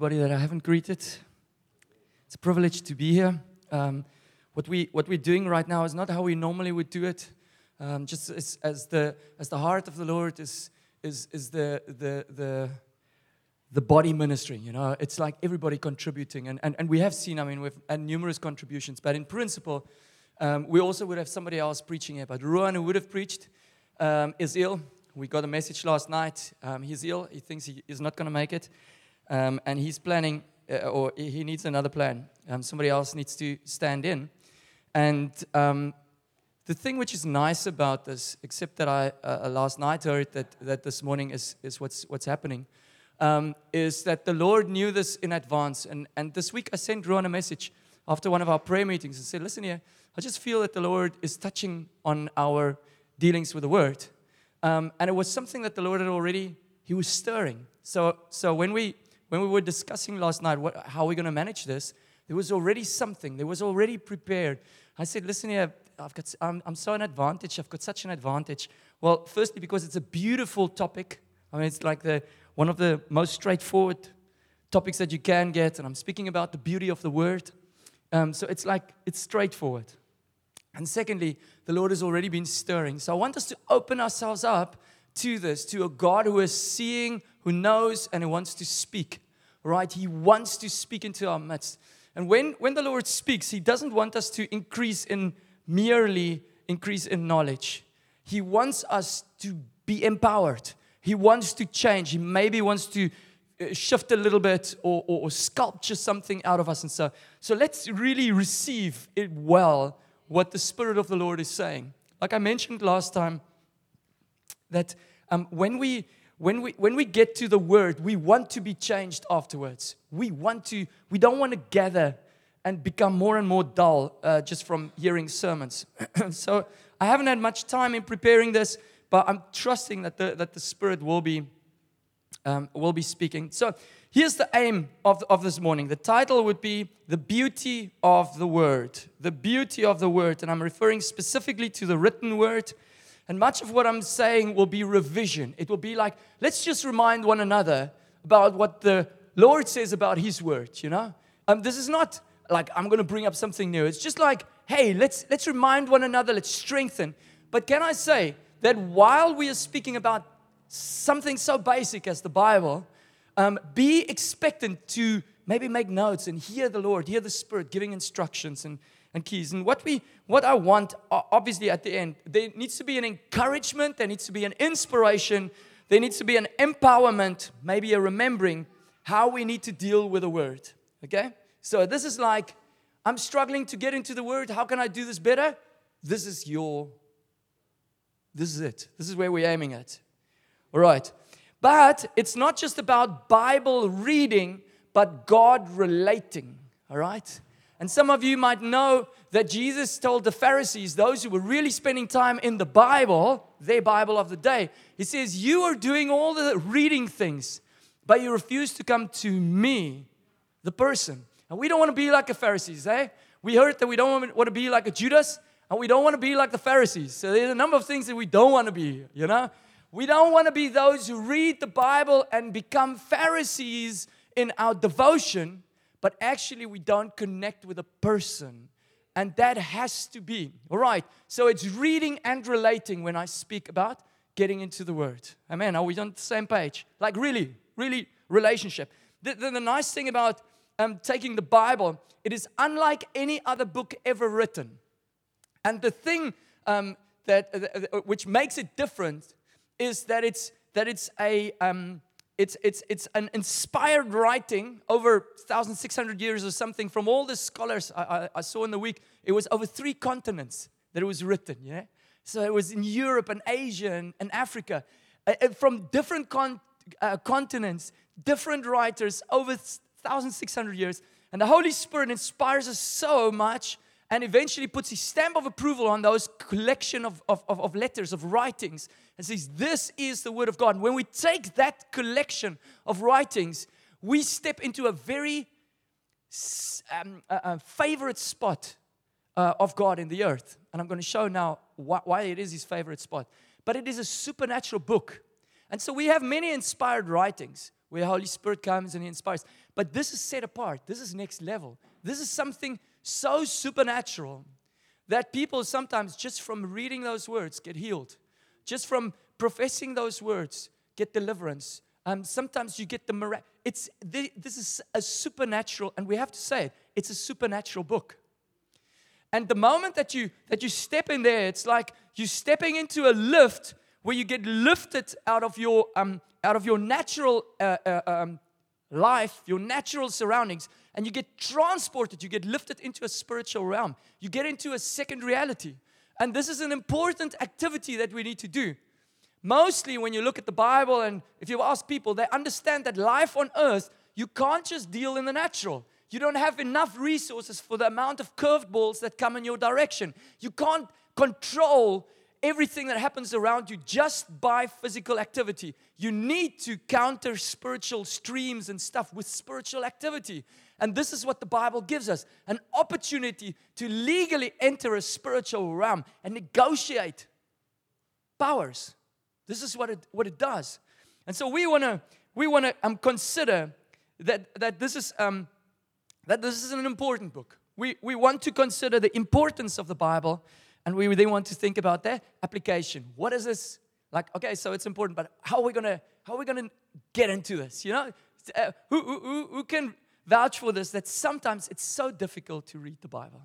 Everybody that I haven't greeted, it's a privilege to be here. Um, what, we, what we're doing right now is not how we normally would do it. Um, just as, as, the, as the heart of the Lord is, is, is the, the, the, the body ministry, you know, it's like everybody contributing. And, and, and we have seen, I mean, we've had numerous contributions, but in principle, um, we also would have somebody else preaching here. But Ruan, who would have preached, um, is ill. We got a message last night. Um, he's ill. He thinks he is not going to make it. Um, and he's planning, uh, or he needs another plan. Um, somebody else needs to stand in. And um, the thing which is nice about this, except that I uh, last night heard that, that this morning is, is what's, what's happening, um, is that the Lord knew this in advance. And, and this week I sent Ruan a message after one of our prayer meetings and said, Listen here, I just feel that the Lord is touching on our dealings with the Word. Um, and it was something that the Lord had already, He was stirring. So, so when we when we were discussing last night what, how we're going to manage this, there was already something. There was already prepared. I said, listen here, I've got, I'm, I'm so an advantage. I've got such an advantage. Well, firstly, because it's a beautiful topic. I mean, it's like the, one of the most straightforward topics that you can get. And I'm speaking about the beauty of the word. Um, so it's like, it's straightforward. And secondly, the Lord has already been stirring. So I want us to open ourselves up to this, to a God who is seeing, who knows, and who wants to speak, right? He wants to speak into our midst. And when, when the Lord speaks, He doesn't want us to increase in merely increase in knowledge. He wants us to be empowered. He wants to change. He maybe wants to uh, shift a little bit or, or, or sculpture something out of us. And so, so let's really receive it well what the Spirit of the Lord is saying. Like I mentioned last time, that um, when, we, when, we, when we get to the word, we want to be changed afterwards. We want to, we don't want to gather and become more and more dull uh, just from hearing sermons. so I haven't had much time in preparing this, but I'm trusting that the, that the Spirit will be, um, will be speaking. So here's the aim of, of this morning. The title would be The Beauty of the Word. The Beauty of the Word. And I'm referring specifically to the written word and much of what I'm saying will be revision. It will be like, let's just remind one another about what the Lord says about His word, you know? Um, this is not like I'm going to bring up something new. It's just like, hey, let's, let's remind one another, let's strengthen. But can I say that while we are speaking about something so basic as the Bible, um, be expectant to maybe make notes and hear the Lord, hear the Spirit giving instructions and and keys. And what we what I want obviously at the end, there needs to be an encouragement, there needs to be an inspiration, there needs to be an empowerment, maybe a remembering how we need to deal with the word. Okay? So this is like I'm struggling to get into the word. How can I do this better? This is your this is it. This is where we're aiming at. All right. But it's not just about Bible reading, but God relating. All right? And some of you might know that Jesus told the Pharisees, those who were really spending time in the Bible, their Bible of the day, He says, You are doing all the reading things, but you refuse to come to me, the person. And we don't want to be like the Pharisees, eh? We heard that we don't want to be like a Judas, and we don't want to be like the Pharisees. So there's a number of things that we don't want to be, you know? We don't want to be those who read the Bible and become Pharisees in our devotion but actually we don't connect with a person. And that has to be. All right. So it's reading and relating when I speak about getting into the word. Amen. Are we on the same page? Like, really, really, relationship. The, the, the nice thing about um, taking the Bible, it is unlike any other book ever written. And the thing um, that, uh, which makes it different is that it's, that it's a, um, it's, it's, it's an inspired writing over 1,600 years or something from all the scholars I, I, I, saw in the week. It was over three continents that it was written, yeah? So it was in Europe and Asia and, and Africa. Uh, uh from different con- uh, continents, different writers over 1,600 years. And the Holy Spirit inspires us so much and eventually puts his stamp of approval on those collection of, of, of, letters, of writings, and says, This is the Word of God. When we take that collection of writings, we step into a very um, a, a favorite spot uh, of God in the earth. And I'm going to show now why, why it is his favorite spot. But it is a supernatural book. And so we have many inspired writings where the Holy Spirit comes and He inspires. But this is set apart. This is next level. This is something so supernatural that people sometimes just from reading those words get healed. Just from professing those words get deliverance. Um, sometimes you get the miracle. It's this is a supernatural, and we have to say it. It's a supernatural book. And the moment that you that you step in there, it's like you're stepping into a lift where you get lifted out of your um, out of your natural uh, uh, um, life, your natural surroundings, and you get transported. You get lifted into a spiritual realm. You get into a second reality, and this is an important activity that we need to do. Mostly, when you look at the Bible and if you ask people, they understand that life on earth you can't just deal in the natural. You don't have enough resources for the amount of curved balls that come in your direction. You can't control everything that happens around you just by physical activity. You need to counter spiritual streams and stuff with spiritual activity. And this is what the Bible gives us an opportunity to legally enter a spiritual realm and negotiate powers. This is what it, what it does. And so we want to we want to um, consider that, that this is um, that this is an important book. We, we want to consider the importance of the Bible and we then want to think about that application. What is this? Like, okay, so it's important, but how are we gonna how are we gonna get into this? You know, uh, who, who, who can vouch for this? That sometimes it's so difficult to read the Bible.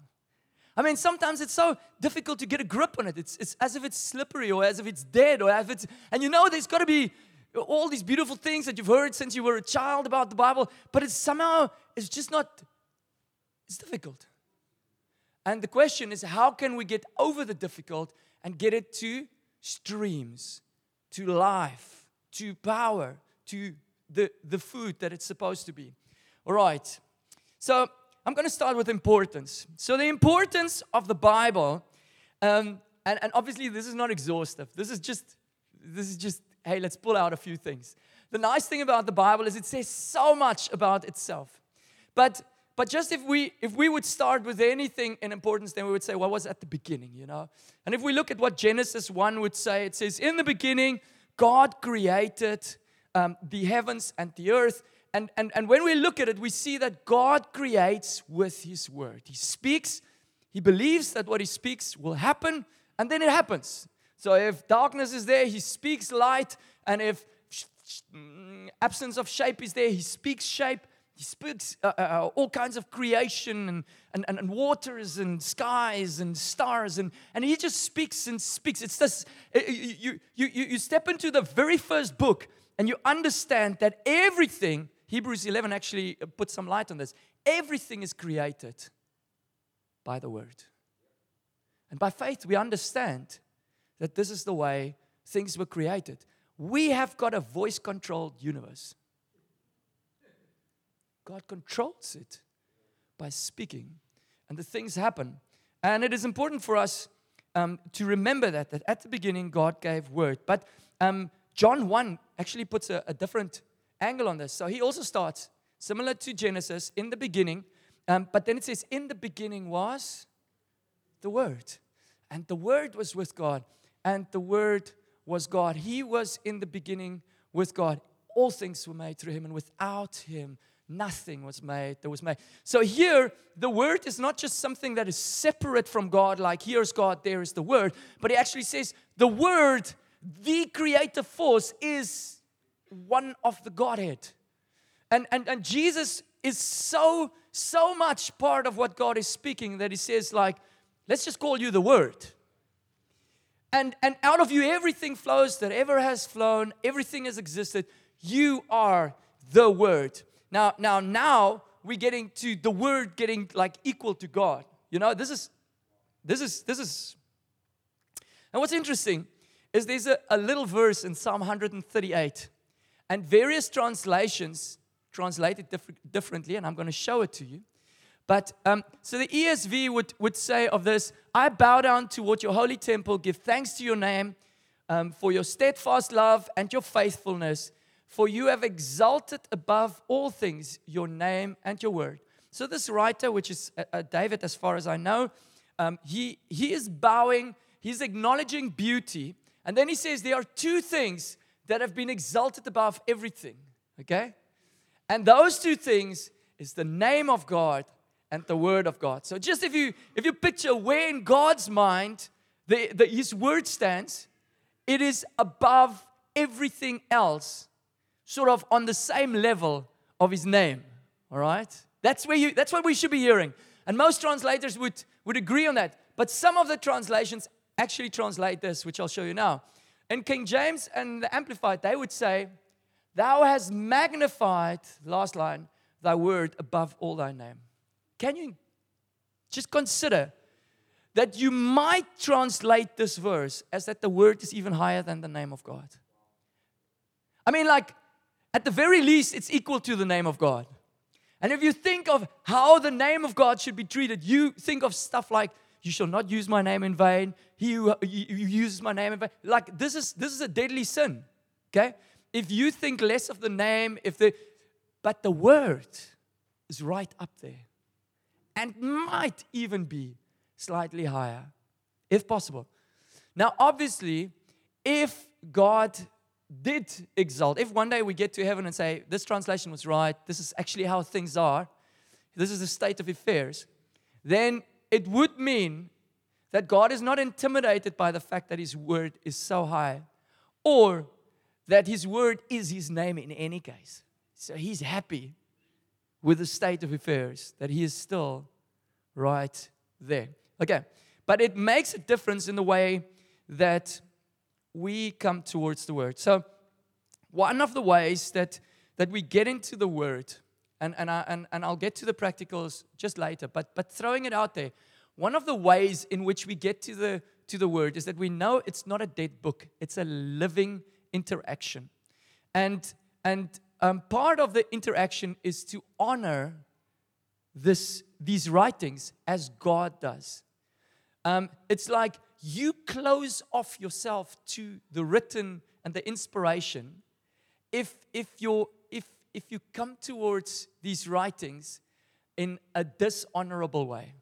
I mean, sometimes it's so difficult to get a grip on it. It's, it's as if it's slippery or as if it's dead or as if it's, and you know, there's got to be all these beautiful things that you've heard since you were a child about the Bible, but it's somehow, it's just not, it's difficult. And the question is, how can we get over the difficult and get it to streams, to life, to power, to the, the food that it's supposed to be? All right. So I'm going to start with importance. So, the importance of the Bible, um, and, and obviously, this is not exhaustive. This is just, this is just hey, let's pull out a few things. The nice thing about the Bible is it says so much about itself. But but just if we if we would start with anything in importance, then we would say, what was at the beginning, you know? And if we look at what Genesis 1 would say, it says, In the beginning, God created um, the heavens and the earth. And, and, and when we look at it, we see that God creates with His word. He speaks, He believes that what He speaks will happen, and then it happens. So if darkness is there, he speaks light. And if mm, absence of shape is there, he speaks shape. He speaks uh, uh, uh, all kinds of creation and, and, and, waters and skies and stars. And, and he just speaks and speaks. It's this, uh, you, you, you step into the very first book and you understand that everything, Hebrews 11 actually uh, puts some light on this, everything is created by the word. And by faith, we understand that this is the way things were created. We have got a voice controlled universe. God controls it by speaking, and the things happen. And it is important for us um, to remember that, that at the beginning, God gave word. But um, John 1 actually puts a, a, different angle on this. So he also starts similar to Genesis in the beginning, um, but then it says, In the beginning was the Word, and the Word was with God, and the Word was God. He was in the beginning with God. All things were made through Him, and without Him, nothing was made that was made. So here, the Word is not just something that is separate from God, like here's God, there is the Word, but He actually says the Word, the creative force, is one of the Godhead. And, and, and Jesus is so, so much part of what God is speaking that He says, like, let's just call you the Word. And, and out of you, everything flows that ever has flown, everything has existed. You are the Word. Now, now, now we're getting to the Word getting like equal to God. You know, this is, this is, this is. And what's interesting is there's a, a little verse in Psalm 138, and various translations translate it diff- differently, and I'm going to show it to you. But um, so the ESV would, would say of this I bow down toward your holy temple, give thanks to your name um, for your steadfast love and your faithfulness, for you have exalted above all things your name and your word. So, this writer, which is uh, uh, David, as far as I know, um, he, he is bowing, he's acknowledging beauty. And then he says there are two things that have been exalted above everything. Okay? And those two things is the name of God and the word of God. So just if you if you picture where in God's mind the, the his word stands, it is above everything else, sort of on the same level of his name. All right? That's where you that's what we should be hearing. And most translators would, would agree on that. But some of the translations actually translate this, which I'll show you now. In King James and the Amplified, they would say, Thou hast magnified, last line, thy word above all thy name. Can you just consider that you might translate this verse as that the word is even higher than the name of God? I mean, like, at the very least, it's equal to the name of God. And if you think of how the name of God should be treated, you think of stuff like, you shall not use my name in vain. He who uses my name in vain. Like this is this is a deadly sin. Okay? If you think less of the name, if the but the word is right up there and might even be slightly higher, if possible. Now, obviously, if God did exalt, if one day we get to heaven and say, this translation was right, this is actually how things are, this is the state of affairs, then it would mean that God is not intimidated by the fact that His word is so high or that His word is His name in any case. So He's happy with the state of affairs, that He is still right there. Okay, but it makes a difference in the way that we come towards the word. So, one of the ways that, that we get into the word, and, and, I, and, and I'll get to the practicals just later, but, but throwing it out there, one of the ways in which we get to the, to the word is that we know it's not a dead book, it's a living interaction. And, and um, part of the interaction is to honor this, these writings as God does. Um, it's like you close off yourself to the written and the inspiration if, if, you're, if, if you come towards these writings in a dishonorable way.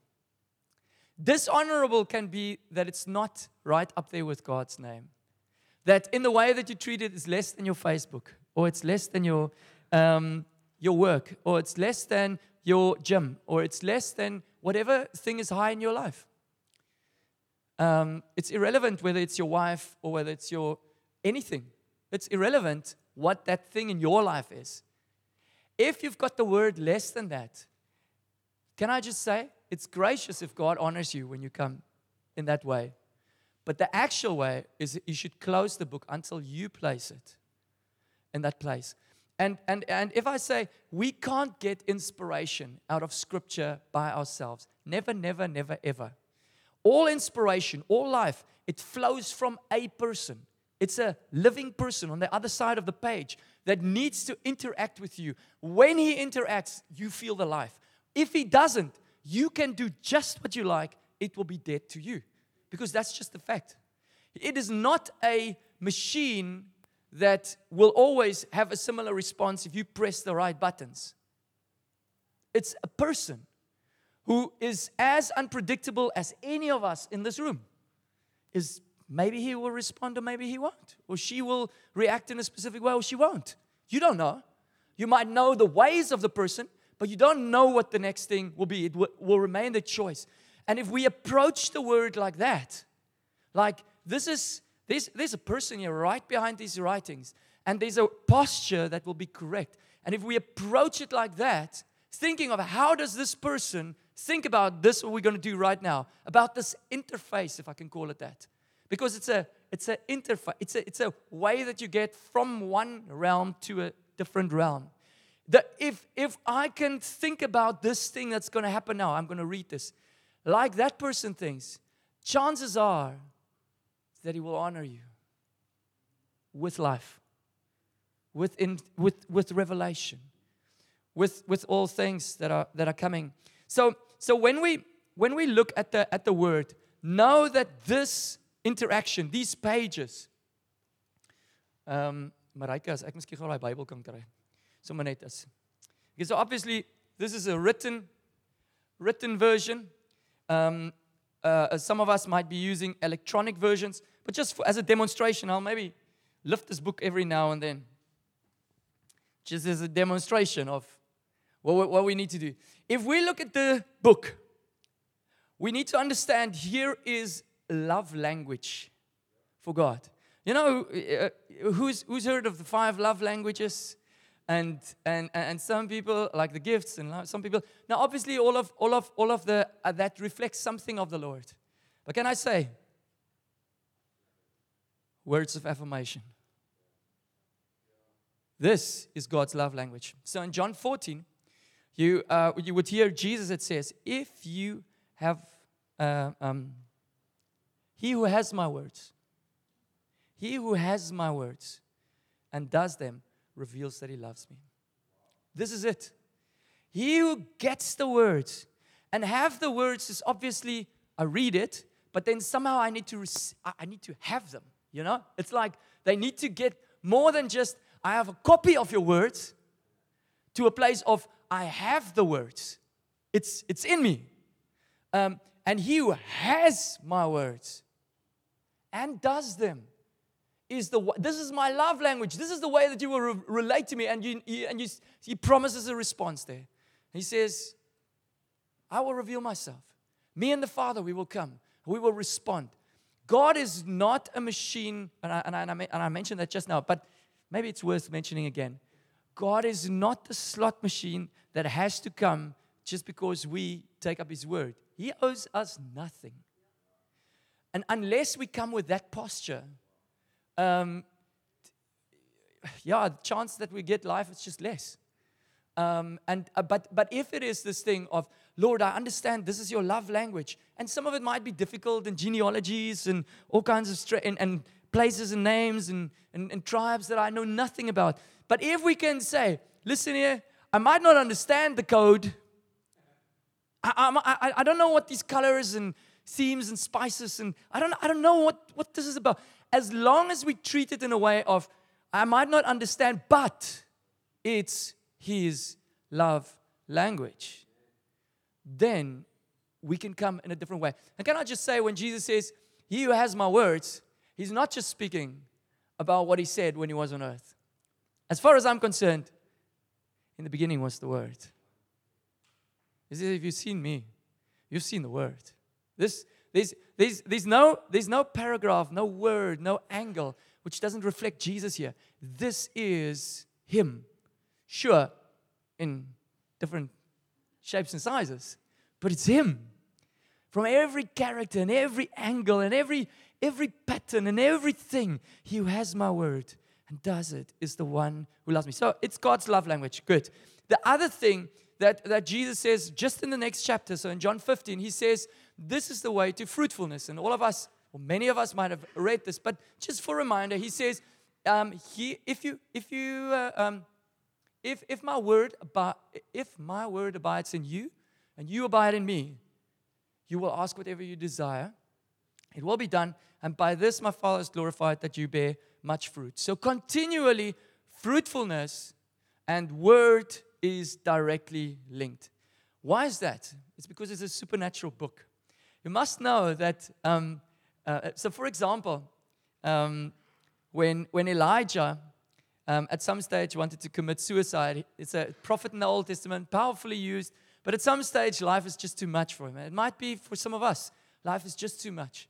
Dishonorable can be that it's not right up there with God's name. That in the way that you treat it is less than your Facebook, or it's less than your, um, your work, or it's less than your gym, or it's less than whatever thing is high in your life. Um, it's irrelevant whether it's your wife or whether it's your anything. It's irrelevant what that thing in your life is. If you've got the word less than that, can I just say, it's gracious if God honors you when you come in that way. But the actual way is you should close the book until you place it in that place. And, and, and if I say we can't get inspiration out of scripture by ourselves, never, never, never, ever. All inspiration, all life, it flows from a person. It's a living person on the other side of the page that needs to interact with you. When he interacts, you feel the life. If he doesn't, you can do just what you like, it will be dead to you. Because that's just the fact. It is not a machine that will always have a similar response if you press the right buttons. It's a person who is as unpredictable as any of us in this room. Is maybe he will respond or maybe he won't. Or she will react in a specific way or she won't. You don't know. You might know the ways of the person, but you don't know what the next thing will be. It will, will remain the choice. And if we approach the word like that, like this is, there's, there's a person here right behind these writings, and there's a posture that will be correct. And if we approach it like that, thinking of how does this person think about this, what we're going to do right now, about this interface, if I can call it that. Because it's a it's an interface, it's a, it's a way that you get from one realm to a different realm that if if I can think about this thing that's going to happen now, I'm going to read this, like that person thinks, chances are that he will honor you with life, with in, with with revelation, with with all things that are that are coming. So so when we when we look at the at the word, know that this interaction, these pages. Um, as ek miskien gou daai Bybel kan kry sommer net is. Okay, so obviously this is a written written version. Um, uh, some of us might be using electronic versions, but just for, as a demonstration, I'll maybe lift this book every now and then. just as a demonstration of what, what we need to do. If we look at the book, we need to understand here is love language for God. You know, uh, who's, who's heard of the five love languages? And, and, and some people like the gifts, and some people. Now, obviously, all of, all of, all of the, uh, that reflects something of the Lord. But can I say, words of affirmation. This is God's love language. So in John 14, you, uh, you would hear Jesus, it says, If you have, uh, um, he who has my words, he who has my words and does them reveals that he loves me. This is it. He who gets the words and have the words is obviously I read it, but then somehow I need to rec- I need to have them. You know, it's like they need to get more than just I have a copy of your words to a place of I have the words. It's it's in me, um, and he who has my words and does them is the this is my love language. This is the way that you will re- relate to me, and you, you and you, he promises a response there. He says, "I will reveal myself. Me and the Father, we will come. We will respond. God is not a machine, and I, and, I, and I mentioned that just now, but maybe it's worth mentioning again. God is not the slot machine that has to come just because we take up His word. He owes us nothing. And unless we come with that posture, um, yeah, the chance that we get life is just less. Um, and uh, but but if it is this thing of Lord, I understand this is your love language, and some of it might be difficult and genealogies and all kinds of stra- and, and places and names and, and, and tribes that I know nothing about. But if we can say, listen here, I might not understand the code. I, I, I don't know what these colors and themes and spices and I don't I don't know what, what this is about. As long as we treat it in a way of I might not understand, but it's his love language, then we can come in a different way. And can I just say, when Jesus says, He who has my words, He's not just speaking about what He said when He was on earth. As far as I'm concerned, in the beginning was the Word. He says, If you've seen me, you've seen the Word. This, there's, there's, there's, no, there's no paragraph, no word, no angle which doesn't reflect Jesus here. This is Him. Sure, in different shapes and sizes, but it's Him. From every character and every angle and every, every pattern and everything, He who has my word and does it is the one who loves me. So it's God's love language. Good. The other thing that, that Jesus says just in the next chapter, so in John 15, He says, This is the way to fruitfulness. And all of us, or many of us might have read this, but just for reminder, He says, um, he, if you, if you uh, um, if, if, my word abi- if my word abides in you and you abide in me, you will ask whatever you desire. It will be done. And by this, my Father is glorified that you bear much fruit. So, continually, fruitfulness and word is directly linked. Why is that? It's because it's a supernatural book. You must know that. Um, uh, so, for example, um, when, when Elijah um, at some stage wanted to commit suicide. It's a prophet in the Old Testament, powerfully used, but at some stage, life is just too much for him. It might be for some of us, life is just too much.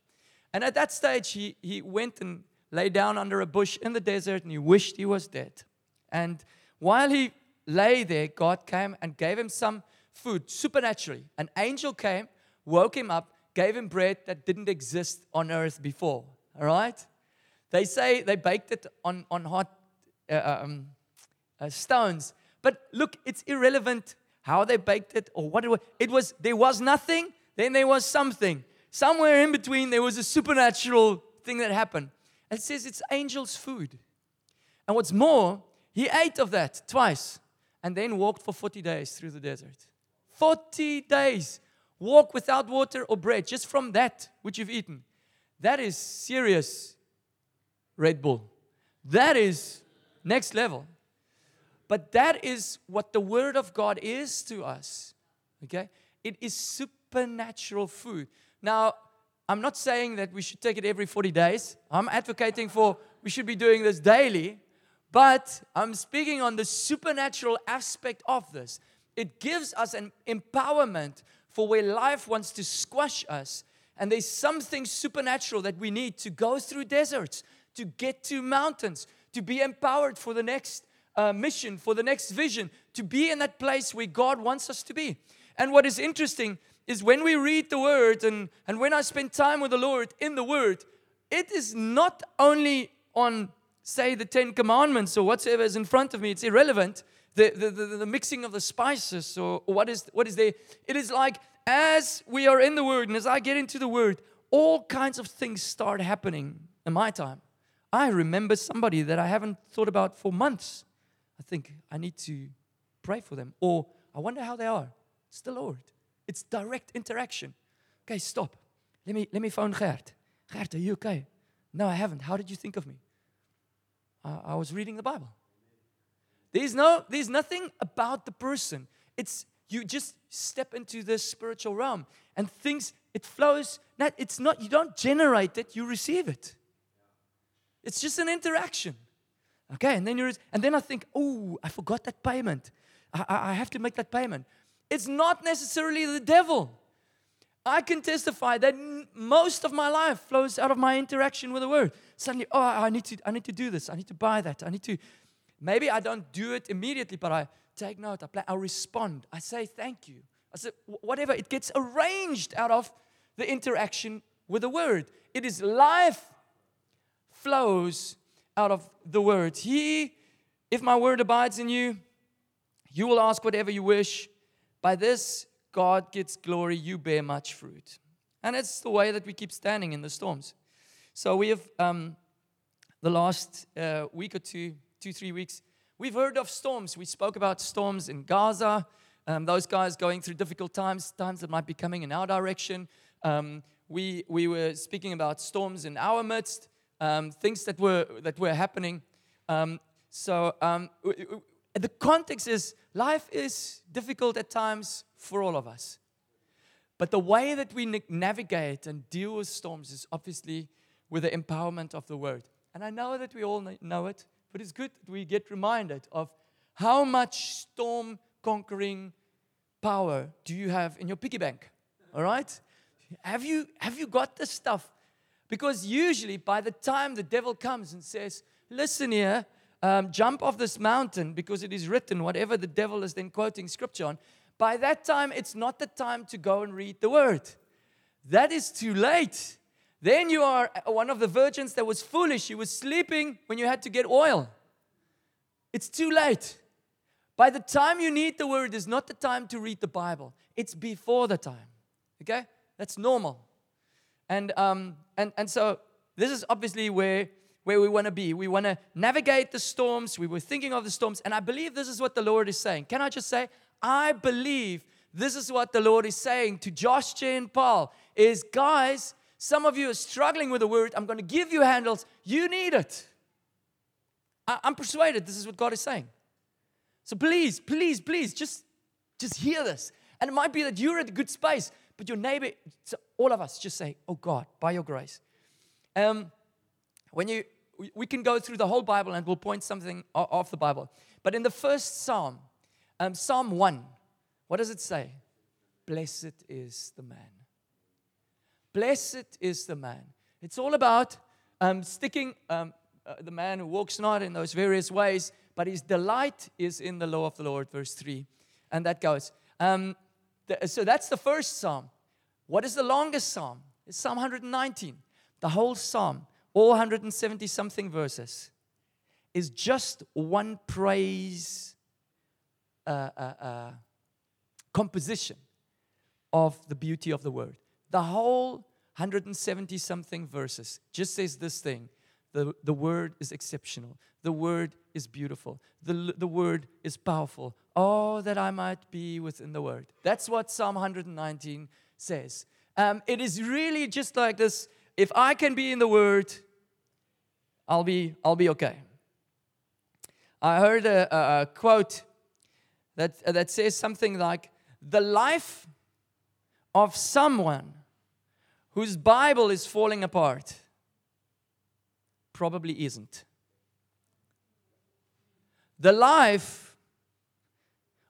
And at that stage, he, he went and lay down under a bush in the desert and he wished he was dead. And while he lay there, God came and gave him some food supernaturally. An angel came, woke him up, gave him bread that didn't exist on earth before. All right? They say they baked it on, on hot uh, uh, um, uh, stones. But look, it's irrelevant how they baked it or what it was. It was there was nothing, then there was something. Somewhere in between, there was a supernatural thing that happened. It says it's angels' food. And what's more, he ate of that twice and then walked for 40 days through the desert. 40 days. Walk without water or bread, just from that which you've eaten. That is serious Red Bull. That is Next level. But that is what the Word of God is to us. Okay? It is supernatural food. Now, I'm not saying that we should take it every 40 days. I'm advocating for we should be doing this daily. But I'm speaking on the supernatural aspect of this. It gives us an empowerment for where life wants to squash us. And there's something supernatural that we need to go through deserts, to get to mountains, to be empowered for the next uh, mission, for the next vision, to be in that place where God wants us to be. And what is interesting is when we read the Word and, and when I spend time with the Lord in the Word, it is not only on, say, the Ten Commandments or whatsoever is in front of me, it's irrelevant the, the, the, the mixing of the spices or what is, what is there. It is like as we are in the Word and as I get into the Word, all kinds of things start happening in my time. I remember somebody that I haven't thought about for months. I think I need to pray for them. Or I wonder how they are. It's the Lord. It's direct interaction. Okay, stop. Let me let me phone Gert. Gert, are you okay? No, I haven't. How did you think of me? I was reading the Bible. There's no, there's nothing about the person. It's you just step into the spiritual realm and things it flows. Not, it's not you don't generate it, you receive it. It's just an interaction. Okay, and then you're and then I think, oh, I forgot that payment. I, I, I have to make that payment. It's not necessarily the devil. I can testify that most of my life flows out of my interaction with the word. Suddenly, oh, I need to, I need to do this. I need to buy that. I need to Maybe I don't do it immediately, but I take note, I, play, I respond, I say thank you. I say whatever, it gets arranged out of the interaction with the word. It is life flows out of the word. He, if my word abides in you, you will ask whatever you wish. By this, God gets glory, you bear much fruit. And it's the way that we keep standing in the storms. So we have um, the last uh, week or two two, three weeks, we've heard of storms. We spoke about storms in Gaza, um, those guys going through difficult times, times that might be coming in our direction. Um, we, we were speaking about storms in our midst, um, things that were, that were happening. Um, so um, the context is life is difficult at times for all of us. But the way that we navigate and deal with storms is obviously with the empowerment of the word. And I know that we all know it. But it's good that we get reminded of how much storm conquering power do you have in your piggy bank? All right? Have you, have you got this stuff? Because usually, by the time the devil comes and says, Listen here, um, jump off this mountain because it is written, whatever the devil is then quoting scripture on, by that time, it's not the time to go and read the word. That is too late. Then you are one of the virgins that was foolish. You was sleeping when you had to get oil. It's too late. By the time you need the word is not the time to read the Bible. It's before the time. Okay? That's normal. And um, and and so this is obviously where where we want to be. We want to navigate the storms. We were thinking of the storms, and I believe this is what the Lord is saying. Can I just say, I believe this is what the Lord is saying to Josh, and Paarl. Is guys, some of you are struggling with the word. I'm going to give you handles. You need it. I, am persuaded this is what God is saying. So please, please, please, just, just hear this. And it might be that you're at a good space, but your neighbor, all of us, just say, "Oh God, by Your grace." Um, when you, we can go through the whole Bible and we'll point something off the Bible. But in the first Psalm, um, Psalm one, what does it say? Blessed is the man Blessed is the man. It's all about um, sticking um, uh, the man who walks not in those various ways, but his delight is in the law of the Lord, verse 3. And that goes. Um, the, so that's the first psalm. What is the longest psalm? It's Psalm 119. The whole psalm, all 170 something verses, is just one praise uh, uh, uh composition of the beauty of the word. The whole 170 something verses just says this thing the, the word is exceptional. The word is beautiful. The, the word is powerful. Oh, that I might be within the word. That's what Psalm 119 says. Um, it is really just like this if I can be in the word, I'll be, I'll be okay. I heard a, a, a quote that, that says something like, The life of someone whose Bible is falling apart probably isn't. the life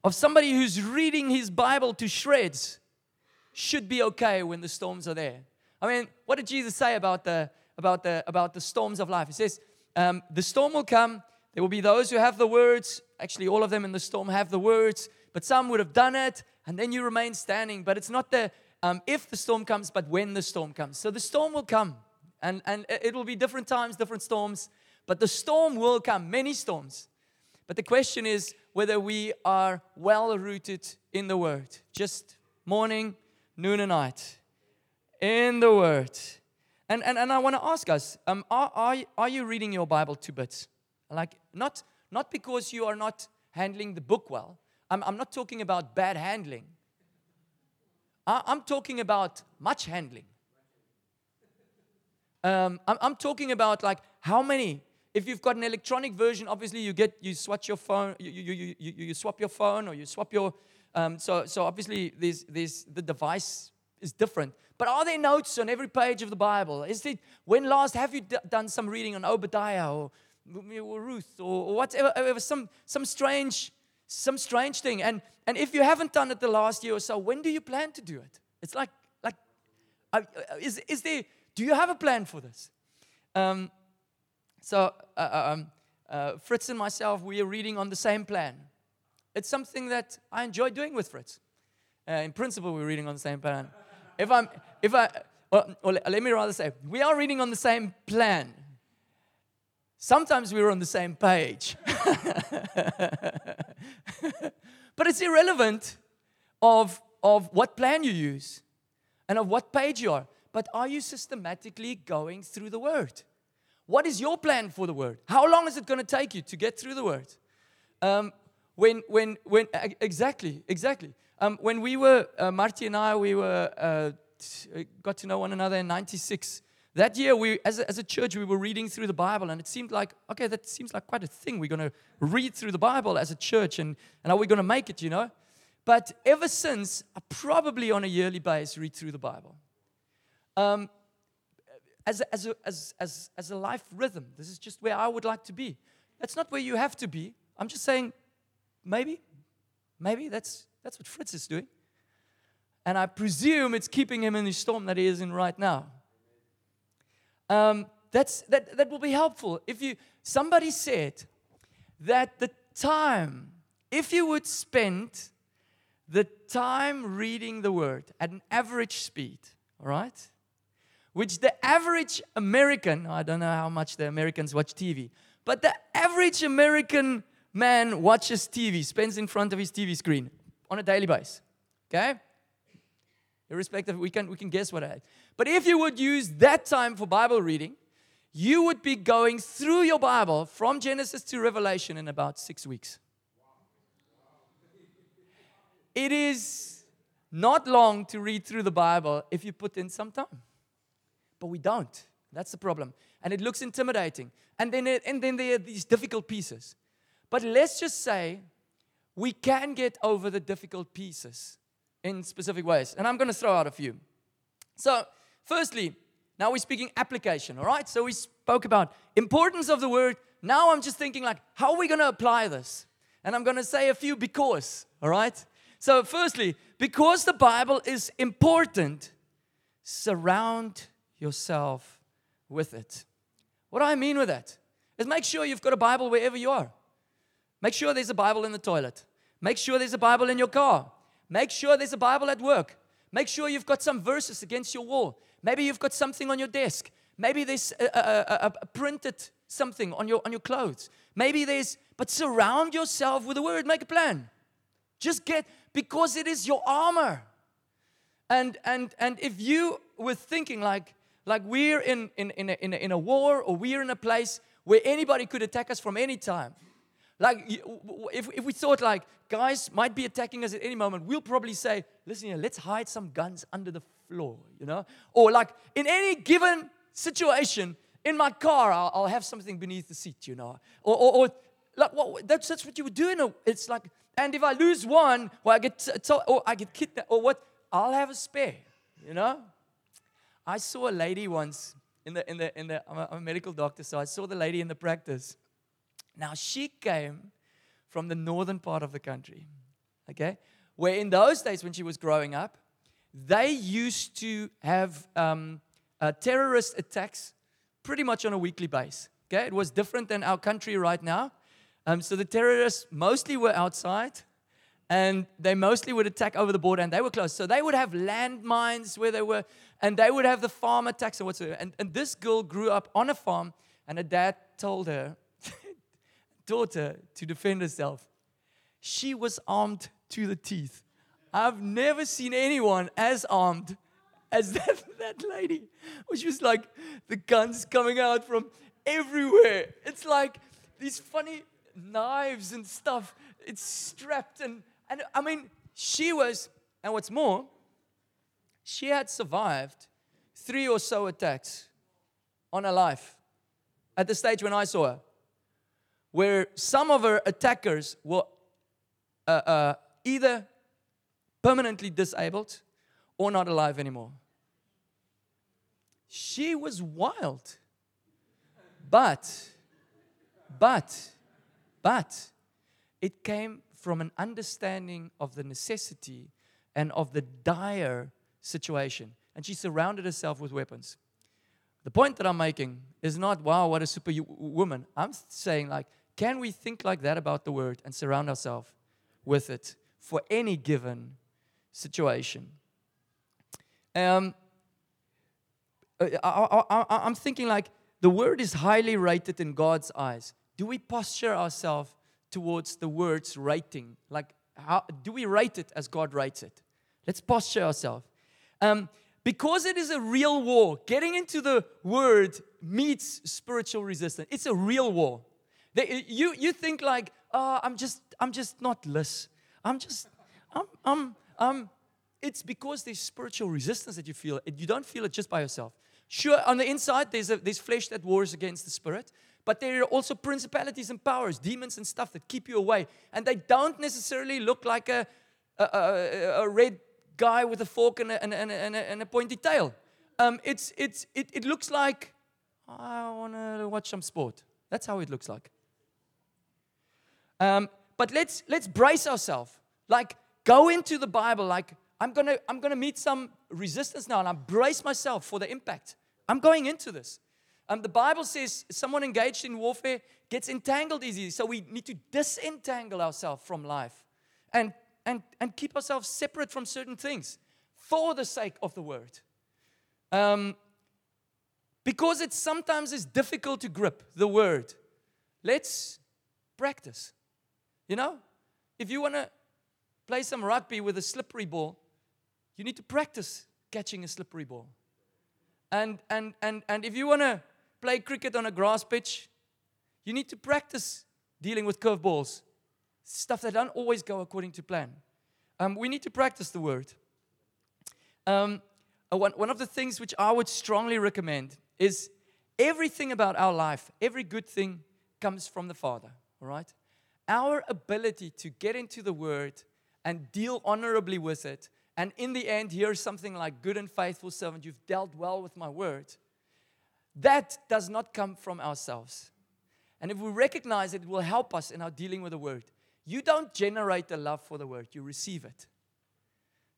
of somebody who's reading his Bible to shreds should be okay when the storms are there. I mean, what did Jesus say about the about the about the storms of life? He says, um, "The storm will come. There will be those who have the words. Actually, all of them in the storm have the words, but some would have done it, and then you remain standing. But it's not the um, if the storm comes, but when the storm comes. So the storm will come, and and it will be different times, different storms. But the storm will come. Many storms. But the question is whether we are well rooted in the Word. Just morning, noon, and night in the Word. And, and, and I want to ask us um, are, are, are you reading your Bible to bits? Like, not, not because you are not handling the book well. I'm, I'm not talking about bad handling. I, I'm talking about much handling. Um, I'm, talking about like how many if you've got an electronic version, obviously you get you swap your phone, you, you, you, you, you swap your phone or you swap your um, so so obviously there's, there's the device is different. But are there notes on every page of the Bible? Is it when last have you d- done some reading on Obadiah or, or Ruth or, or whatever some some strange some strange thing? And and if you haven't done it the last year or so, when do you plan to do it? It's like like uh, is is there? Do you have a plan for this? Um, so, uh, uh, um, uh, Fritz and myself, we are reading on the same plan. It's something that I enjoy doing with Fritz. Uh, in principle, we're reading on the same plan. If I'm, if I, or, or let me rather say, we are reading on the same plan. Sometimes we're on the same page. but it's irrelevant of, of what plan you use and of what page you are. But are you systematically going through the Word? What is your plan for the word? How long is it going to take you to get through the word? Um, when, when, when, exactly, exactly. Um, when we were, uh, Marty and I, we were, uh, t- got to know one another in 96. That year, we, as a, as a church, we were reading through the Bible, and it seemed like, okay, that seems like quite a thing. We're going to read through the Bible as a church, and, and are we going to make it, you know? But ever since, I probably on a yearly basis read through the Bible. Um, as a, as, a, as, as, as a life rhythm. This is just where I would like to be. That's not where you have to be. I'm just saying, maybe, maybe that's, that's what Fritz is doing. And I presume it's keeping him in the storm that he is in right now. Um, that's, that, that will be helpful. If you, somebody said that the time, if you would spend the time reading the word at an average speed, all right? which the average American, I don't know how much the Americans watch TV, but the average American man watches TV, spends in front of his TV screen on a daily basis. Okay? Irrespective, we can, we can guess what I had. But if you would use that time for Bible reading, you would be going through your Bible from Genesis to Revelation in about six weeks. It is not long to read through the Bible if you put in some time but we don't. That's the problem. And it looks intimidating. And then, it, and then there are these difficult pieces. But let's just say we can get over the difficult pieces in specific ways. And I'm going to throw out a few. So, firstly, now we're speaking application, all right? So we spoke about importance of the word. Now I'm just thinking like, how are we going to apply this? And I'm going to say a few because, all right? So, firstly, because the Bible is important, surround yourself with it. What do I mean with that? Is make sure you've got a Bible wherever you are. Make sure there's a Bible in the toilet. Make sure there's a Bible in your car. Make sure there's a Bible at work. Make sure you've got some verses against your wall. Maybe you've got something on your desk. Maybe there's a, a, a, a printed something on your on your clothes. Maybe there's but surround yourself with the word. Make a plan. Just get because it is your armor. And and and if you were thinking like like we're in, in, in, a, in, a, in a war or we're in a place where anybody could attack us from any time. Like, if, if we thought, like, guys might be attacking us at any moment, we'll probably say, listen here, let's hide some guns under the floor, you know? Or, like, in any given situation, in my car, I'll, I'll have something beneath the seat, you know? Or, or, or like, what, that's, that's what you would do. In a, it's like, and if I lose one, or I get, t- or I get kidnapped, or what, I'll have a spare, you know? I saw a lady once in the, in the, in the, I'm a, I'm a medical doctor, so I saw the lady in the practice. Now she came from the northern part of the country. Okay? Where in those days, when she was growing up, they used to have um, uh, terrorist attacks pretty much on a weekly basis. Okay? It was different than our country right now. Um, so the terrorists mostly were outside and they mostly would attack over the border and they were close. So they would have landmines where they were, and they would have the farm attacks and whatsoever. And, and this girl grew up on a farm, and her dad told her, daughter, to defend herself. She was armed to the teeth. I've never seen anyone as armed as that, that lady. She was like the guns coming out from everywhere. It's like these funny knives and stuff. It's strapped and and I mean, she was, and what's more, she had survived three or so attacks on her life at the stage when I saw her, where some of her attackers were uh, uh, either permanently disabled or not alive anymore. She was wild. But, but, but, it came from an understanding of the necessity and of the dire situation. And she surrounded herself with weapons. The point that I'm making is not, wow, what a super woman. I'm saying, like, can we think like that about the word and surround ourselves with it for any given situation? Um, I, am thinking like the word is highly rated in God's eyes. Do we posture ourselves towards the word's rating? Like, how do we rate it as God rates it? Let's posture ourselves. Um, because it is a real war, getting into the word meets spiritual resistance. It's a real war. They, you, you think like, oh, I'm just, I'm just not less. I'm just, I'm, I'm, I'm. It's because there's spiritual resistance that you feel. You don't feel it just by yourself. Sure, on the inside, there's, a, there's flesh that wars against the spirit, but there are also principalities and powers, demons and stuff that keep you away. And they don't necessarily look like a, a, a, a red guy with a fork and a, and and and a pointy tail. Um, it's, it's, it, it looks like, I want to watch some sport. That's how it looks like. Um, but let's, let's brace ourselves. Like, go into the Bible like, I'm to I'm gonna meet some resistance now, and I brace myself for the impact. I'm going into this. Um, the Bible says someone engaged in warfare gets entangled easily. So we need to disentangle ourselves from life and, and, and keep ourselves separate from certain things for the sake of the word. Um, because it sometimes is difficult to grip the word. Let's practice. You know, if you want to play some rugby with a slippery ball, you need to practice catching a slippery ball. And, and, and, and if you want to play cricket on a grass pitch, you need to practice dealing with curveballs, stuff that don't always go according to plan. Um, we need to practice the word. Um, uh, one, one of the things which I would strongly recommend is everything about our life, every good thing comes from the Father, all right? Our ability to get into the word and deal honorably with it, and in the end, hear something like, Good and faithful servant, you've dealt well with my word that does not come from ourselves. And if we recognize it, it will help us in our dealing with the word. You don't generate the love for the word, you receive it.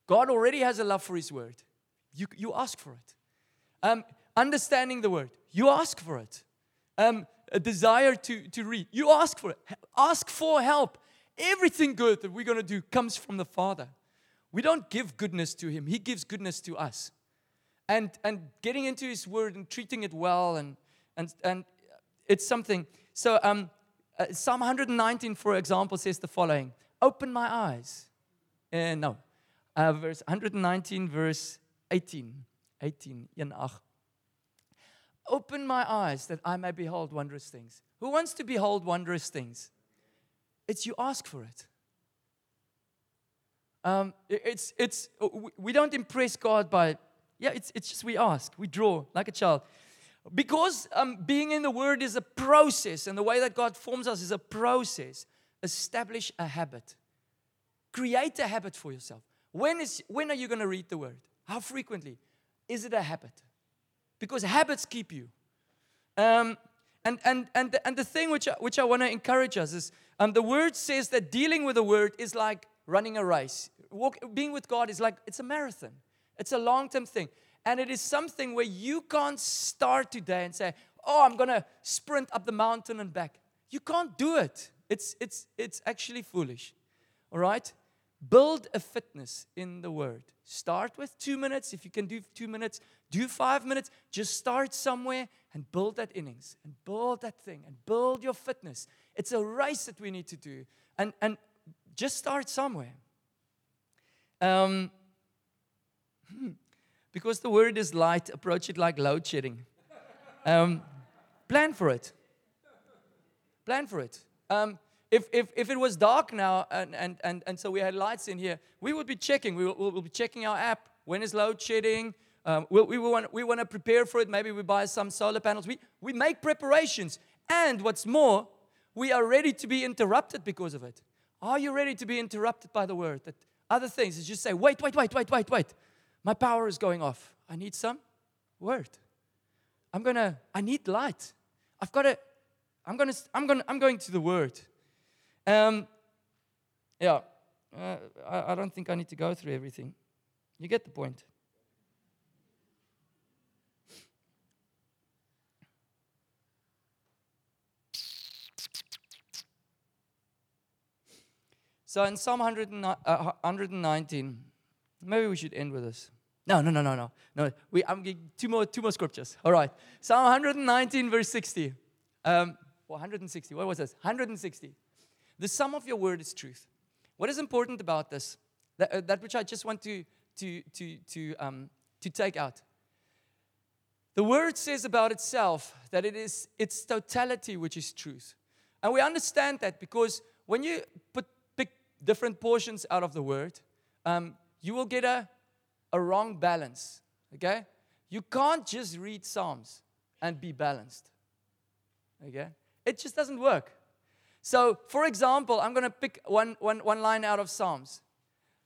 God already has a love for his word. You, you ask for it. Um, understanding the word, you ask for it. Um, a desire to, to read, you ask for it. Ask for help. Everything good that we're going to do comes from the Father. We don't give goodness to him, he gives goodness to us and, and getting into his word and treating it well and, and, and it's something. So um, uh, Psalm 119, for example, says the following, open my eyes. Uh, no, uh, verse 119, verse 18. 18, 18. Open my eyes that I may behold wondrous things. Who wants to behold wondrous things? It's you ask for it. Um, it's, it's, we don't impress God by yeah, it's, it's just we ask, we draw like a child. Because um, being in the Word is a process, and the way that God forms us is a process, establish a habit. Create a habit for yourself. When, is, when are you going to read the Word? How frequently? Is it a habit? Because habits keep you. Um, and, and, and, the, and the thing which I, which I want to encourage us is um, the word says that dealing with the word is like running a race. Walk, being with God is like, it's a marathon, it's a long term thing. And it is something where you can't start today and say, oh, I'm going to sprint up the mountain and back. You can't do it. It's, it's, it's actually foolish. All right? Build a fitness in the word. Start with two minutes. If you can do two minutes, do five minutes. Just start somewhere and build that innings and build that thing and build your fitness. It's a race that we need to do. And, and just start somewhere. Um, hmm, because the word is light, approach it like load shedding. Um, plan for it. Plan for it. Um, if, if, if it was dark now and, and, and, and so we had lights in here, we would be checking. We will, we'll be checking our app. When is load shedding? Um, we, we, want, we want to prepare for it. Maybe we buy some solar panels. We, we make preparations. And what's more, we are ready to be interrupted because of it. Are you ready to be interrupted by the word? That other things is just say, wait, wait, wait, wait, wait, wait. My power is going off. I need some word. I'm gonna, I need light. I've got to, I'm gonna, I'm gonna, I'm going to the word. Um, yeah, uh, I, I don't think I need to go through everything. You get the point. So in Psalm 119, uh, maybe we should end with this. No, no, no, no, no. No, we, I'm getting two more, two more scriptures. All right. Psalm 119, verse 60. Um, well, 160. What was this? 160. The sum of your word is truth. What is important about this? That, uh, that which I just want to, to, to, to, um, to take out. The word says about itself that it is its totality which is truth. And we understand that because when you put, pick different portions out of the word, um, you will get a, a wrong balance. Okay? You can't just read Psalms and be balanced. Okay? It just doesn't work. So, for example, I'm going to pick one, one, one line out of Psalms.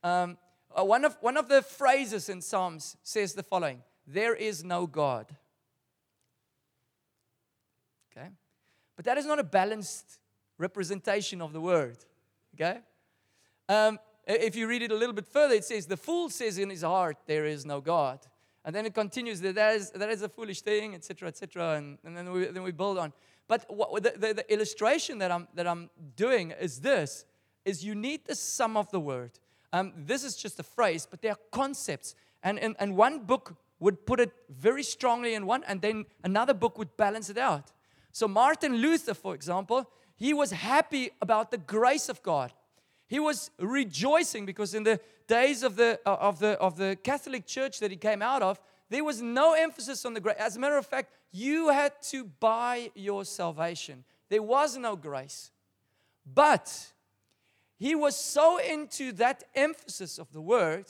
Um, uh, one, of, one of the phrases in Psalms says the following There is no God. Okay? But that is not a balanced representation of the word. Okay? Um, if you read it a little bit further, it says, The fool says in his heart, There is no God. And then it continues that that is, that is a foolish thing, etc., etc., and, and then, we, then we build on. But what, the, the, the illustration that I'm, that I'm doing is this, is you need the sum of the word. Um, this is just a phrase, but there are concepts. And, and, and one book would put it very strongly in one, and then another book would balance it out. So Martin Luther, for example, he was happy about the grace of God. He was rejoicing because in the days of the, of the, of the Catholic Church that he came out of, there was no emphasis on the grace. As a matter of fact, you had to buy your salvation. There was no grace. But he was so into that emphasis of the word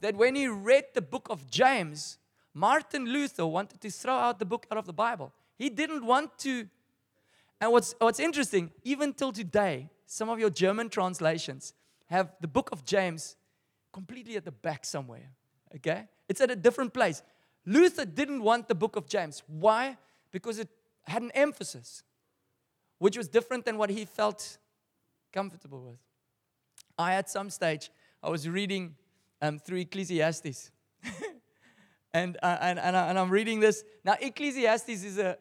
that when he read the book of James, Martin Luther wanted to throw out the book out of the Bible. He didn't want to. And what's, what's interesting, even till today, some of your German translations have the book of James completely at the back somewhere. Okay? It's at a different place. Luther didn't want the book of James. Why? Because it had an emphasis, which was different than what he felt comfortable with. I, at some stage, I was reading um, through Ecclesiastes. and, uh, and, and, I, and I'm reading this. Now, Ecclesiastes is a,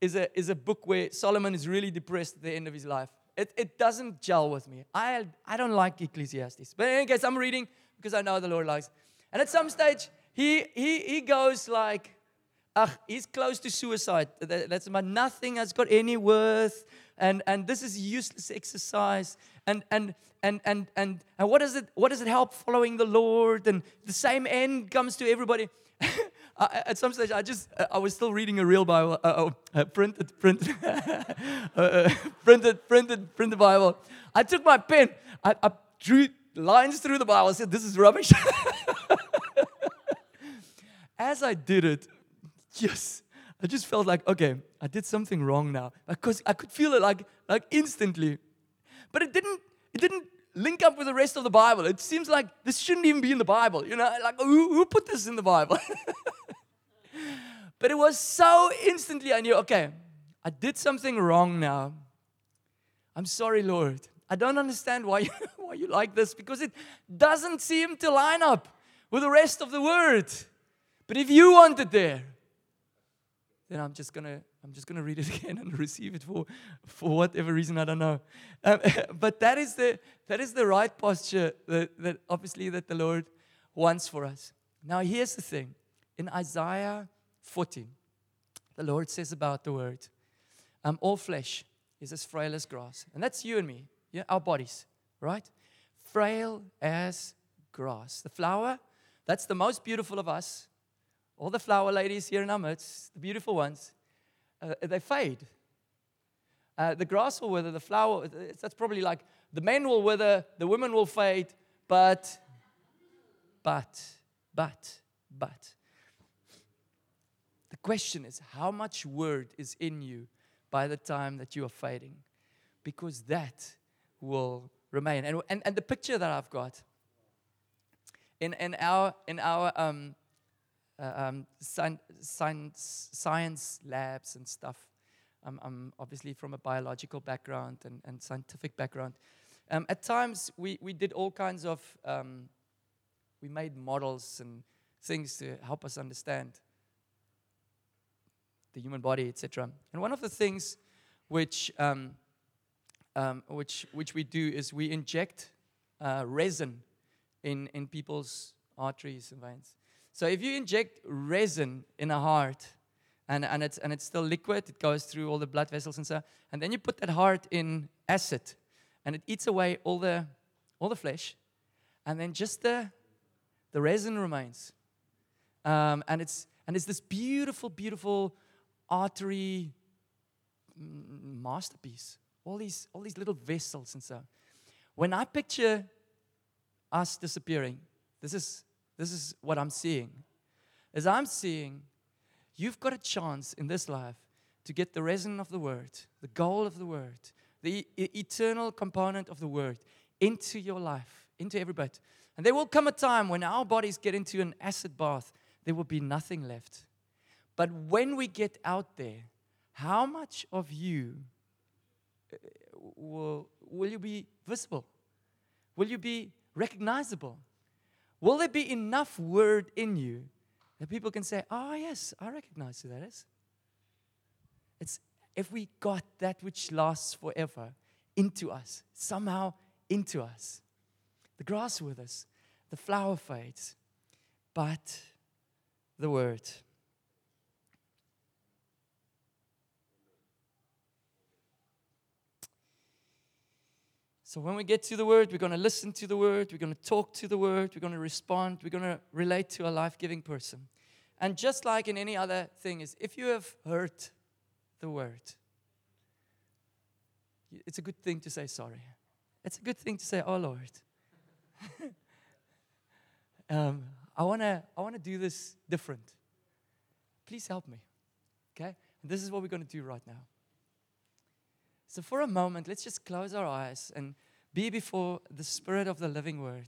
is, a, is a book where Solomon is really depressed at the end of his life. It, it doesn't gel with me. I, I don't like Ecclesiastes. But in any case, I'm reading because I know the Lord likes. And at some stage, he, he, he goes like, uh, he's close to suicide. That's about nothing has got any worth. And, and this is useless exercise. And, and, and, and, and, and what, does it, what does it help following the Lord? And the same end comes to everybody. at some stage, I just, I was still reading a real Bible, uh, oh, uh, printed, printed, uh, uh, printed, printed, printed Bible. I took my pen, I, I drew lines through the Bible, I said, this is rubbish. as I did it, yes, I just felt like, okay, I did something wrong now. Because I could feel it like, like instantly. But it didn't, it didn't link up with the rest of the Bible. It seems like this shouldn't even be in the Bible. You know, like who, who put this in the Bible? but it was so instantly I knew, okay, I did something wrong now. I'm sorry, Lord. I don't understand why you, why you like this because it doesn't seem to line up with the rest of the word. But if you want it there, then I'm just gonna I'm just gonna read it again and receive it for for whatever reason I don't know. Um, but that is the that is the right posture that, that obviously that the Lord wants for us. Now here's the thing: in Isaiah 14, the Lord says about the word, um, all flesh is as frail as grass, and that's you and me, yeah, our bodies, right? Frail as grass. The flower, that's the most beautiful of us all the flower ladies here in our midst, the beautiful ones, uh, they fade. Uh, the grass will wither, the flower, that's probably like the men will wither, the women will fade, but, but, but, but. The question is how much word is in you by the time that you are fading? Because that will remain. And, and, and the picture that I've got in, in our, in our um, uh, um, science, science labs and stuff. I'm, I'm, obviously from a biological background and, and scientific background. Um, at times, we, we did all kinds of, um, we made models and things to help us understand the human body, etc. And one of the things which, um, um, which, which we do is we inject uh, resin in, in people's arteries and veins. So if you inject resin in a heart, and, and, it's, and it's still liquid, it goes through all the blood vessels and so, and then you put that heart in acid, and it eats away all the, all the flesh, and then just the, the resin remains. Um, and, it's, and it's this beautiful, beautiful artery masterpiece. All these, all these little vessels and so. When I picture us disappearing, this is this is what I'm seeing. As I'm seeing, you've got a chance in this life to get the resin of the word, the goal of the word, the e- eternal component of the word into your life, into every bit. And there will come a time when our bodies get into an acid bath, there will be nothing left. But when we get out there, how much of you uh, will, will you be visible? Will you be recognizable? Will there be enough word in you that people can say, Oh, yes, I recognize who that is? It's if we got that which lasts forever into us, somehow into us. The grass withers, the flower fades, but the word. So when we get to the word, we're going to listen to the word, we're going to talk to the word, we're going to respond, we're going to relate to a life-giving person. And just like in any other thing is if you have heard the word, it's a good thing to say sorry. It's a good thing to say, "Oh Lord, um, I wanna, I wanna do this different. Please help me." Okay, and this is what we're going to do right now. So, for a moment, let's just close our eyes and be before the Spirit of the living Word,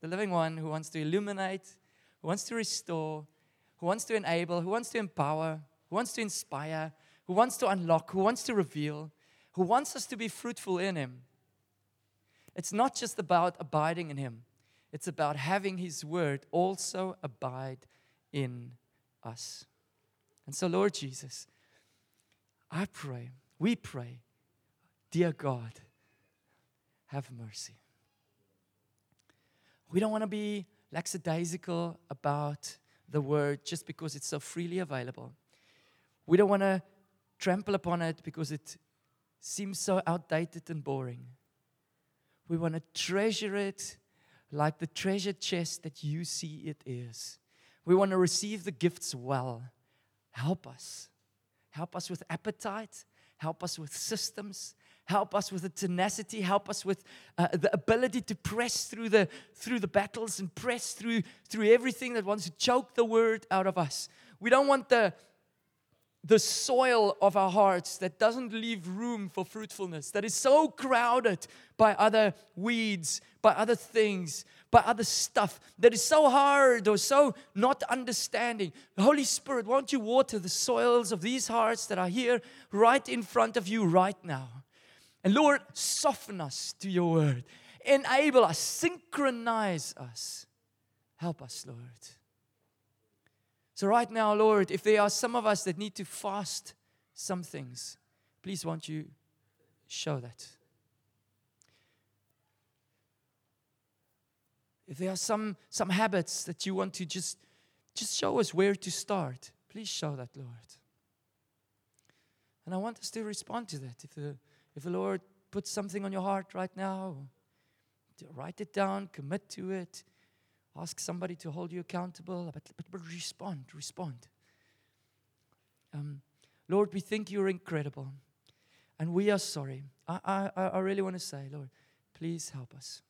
the living one who wants to illuminate, who wants to restore, who wants to enable, who wants to empower, who wants to inspire, who wants to unlock, who wants to reveal, who wants us to be fruitful in Him. It's not just about abiding in Him, it's about having His Word also abide in us. And so, Lord Jesus, I pray, we pray Dear God, have mercy. We don't want to be lackadaisical about the word just because it's so freely available. We don't want to trample upon it because it seems so outdated and boring. We want to treasure it like the treasure chest that you see it is. We want to receive the gifts well. Help us. Help us with appetite. Help us with systems. Help us with the tenacity. Help us with uh, the ability to press through the, through the battles and press through, through everything that wants to choke the word out of us. We don't want the, the soil of our hearts that doesn't leave room for fruitfulness, that is so crowded by other weeds, by other things, by other stuff that is so hard or so not understanding. Holy Spirit, won't you water the soils of these hearts that are here right in front of you right now? And Lord, soften us to your word. Enable us, synchronize us. Help us, Lord. So, right now, Lord, if there are some of us that need to fast some things, please won't you show that? If there are some, some habits that you want to just, just show us where to start, please show that, Lord. And I want us to respond to that. If the, if the Lord puts something on your heart right now, write it down, commit to it, ask somebody to hold you accountable, but, but, but respond, respond. Um, Lord, we think you're incredible, and we are sorry. I, I, I really want to say, Lord, please help us.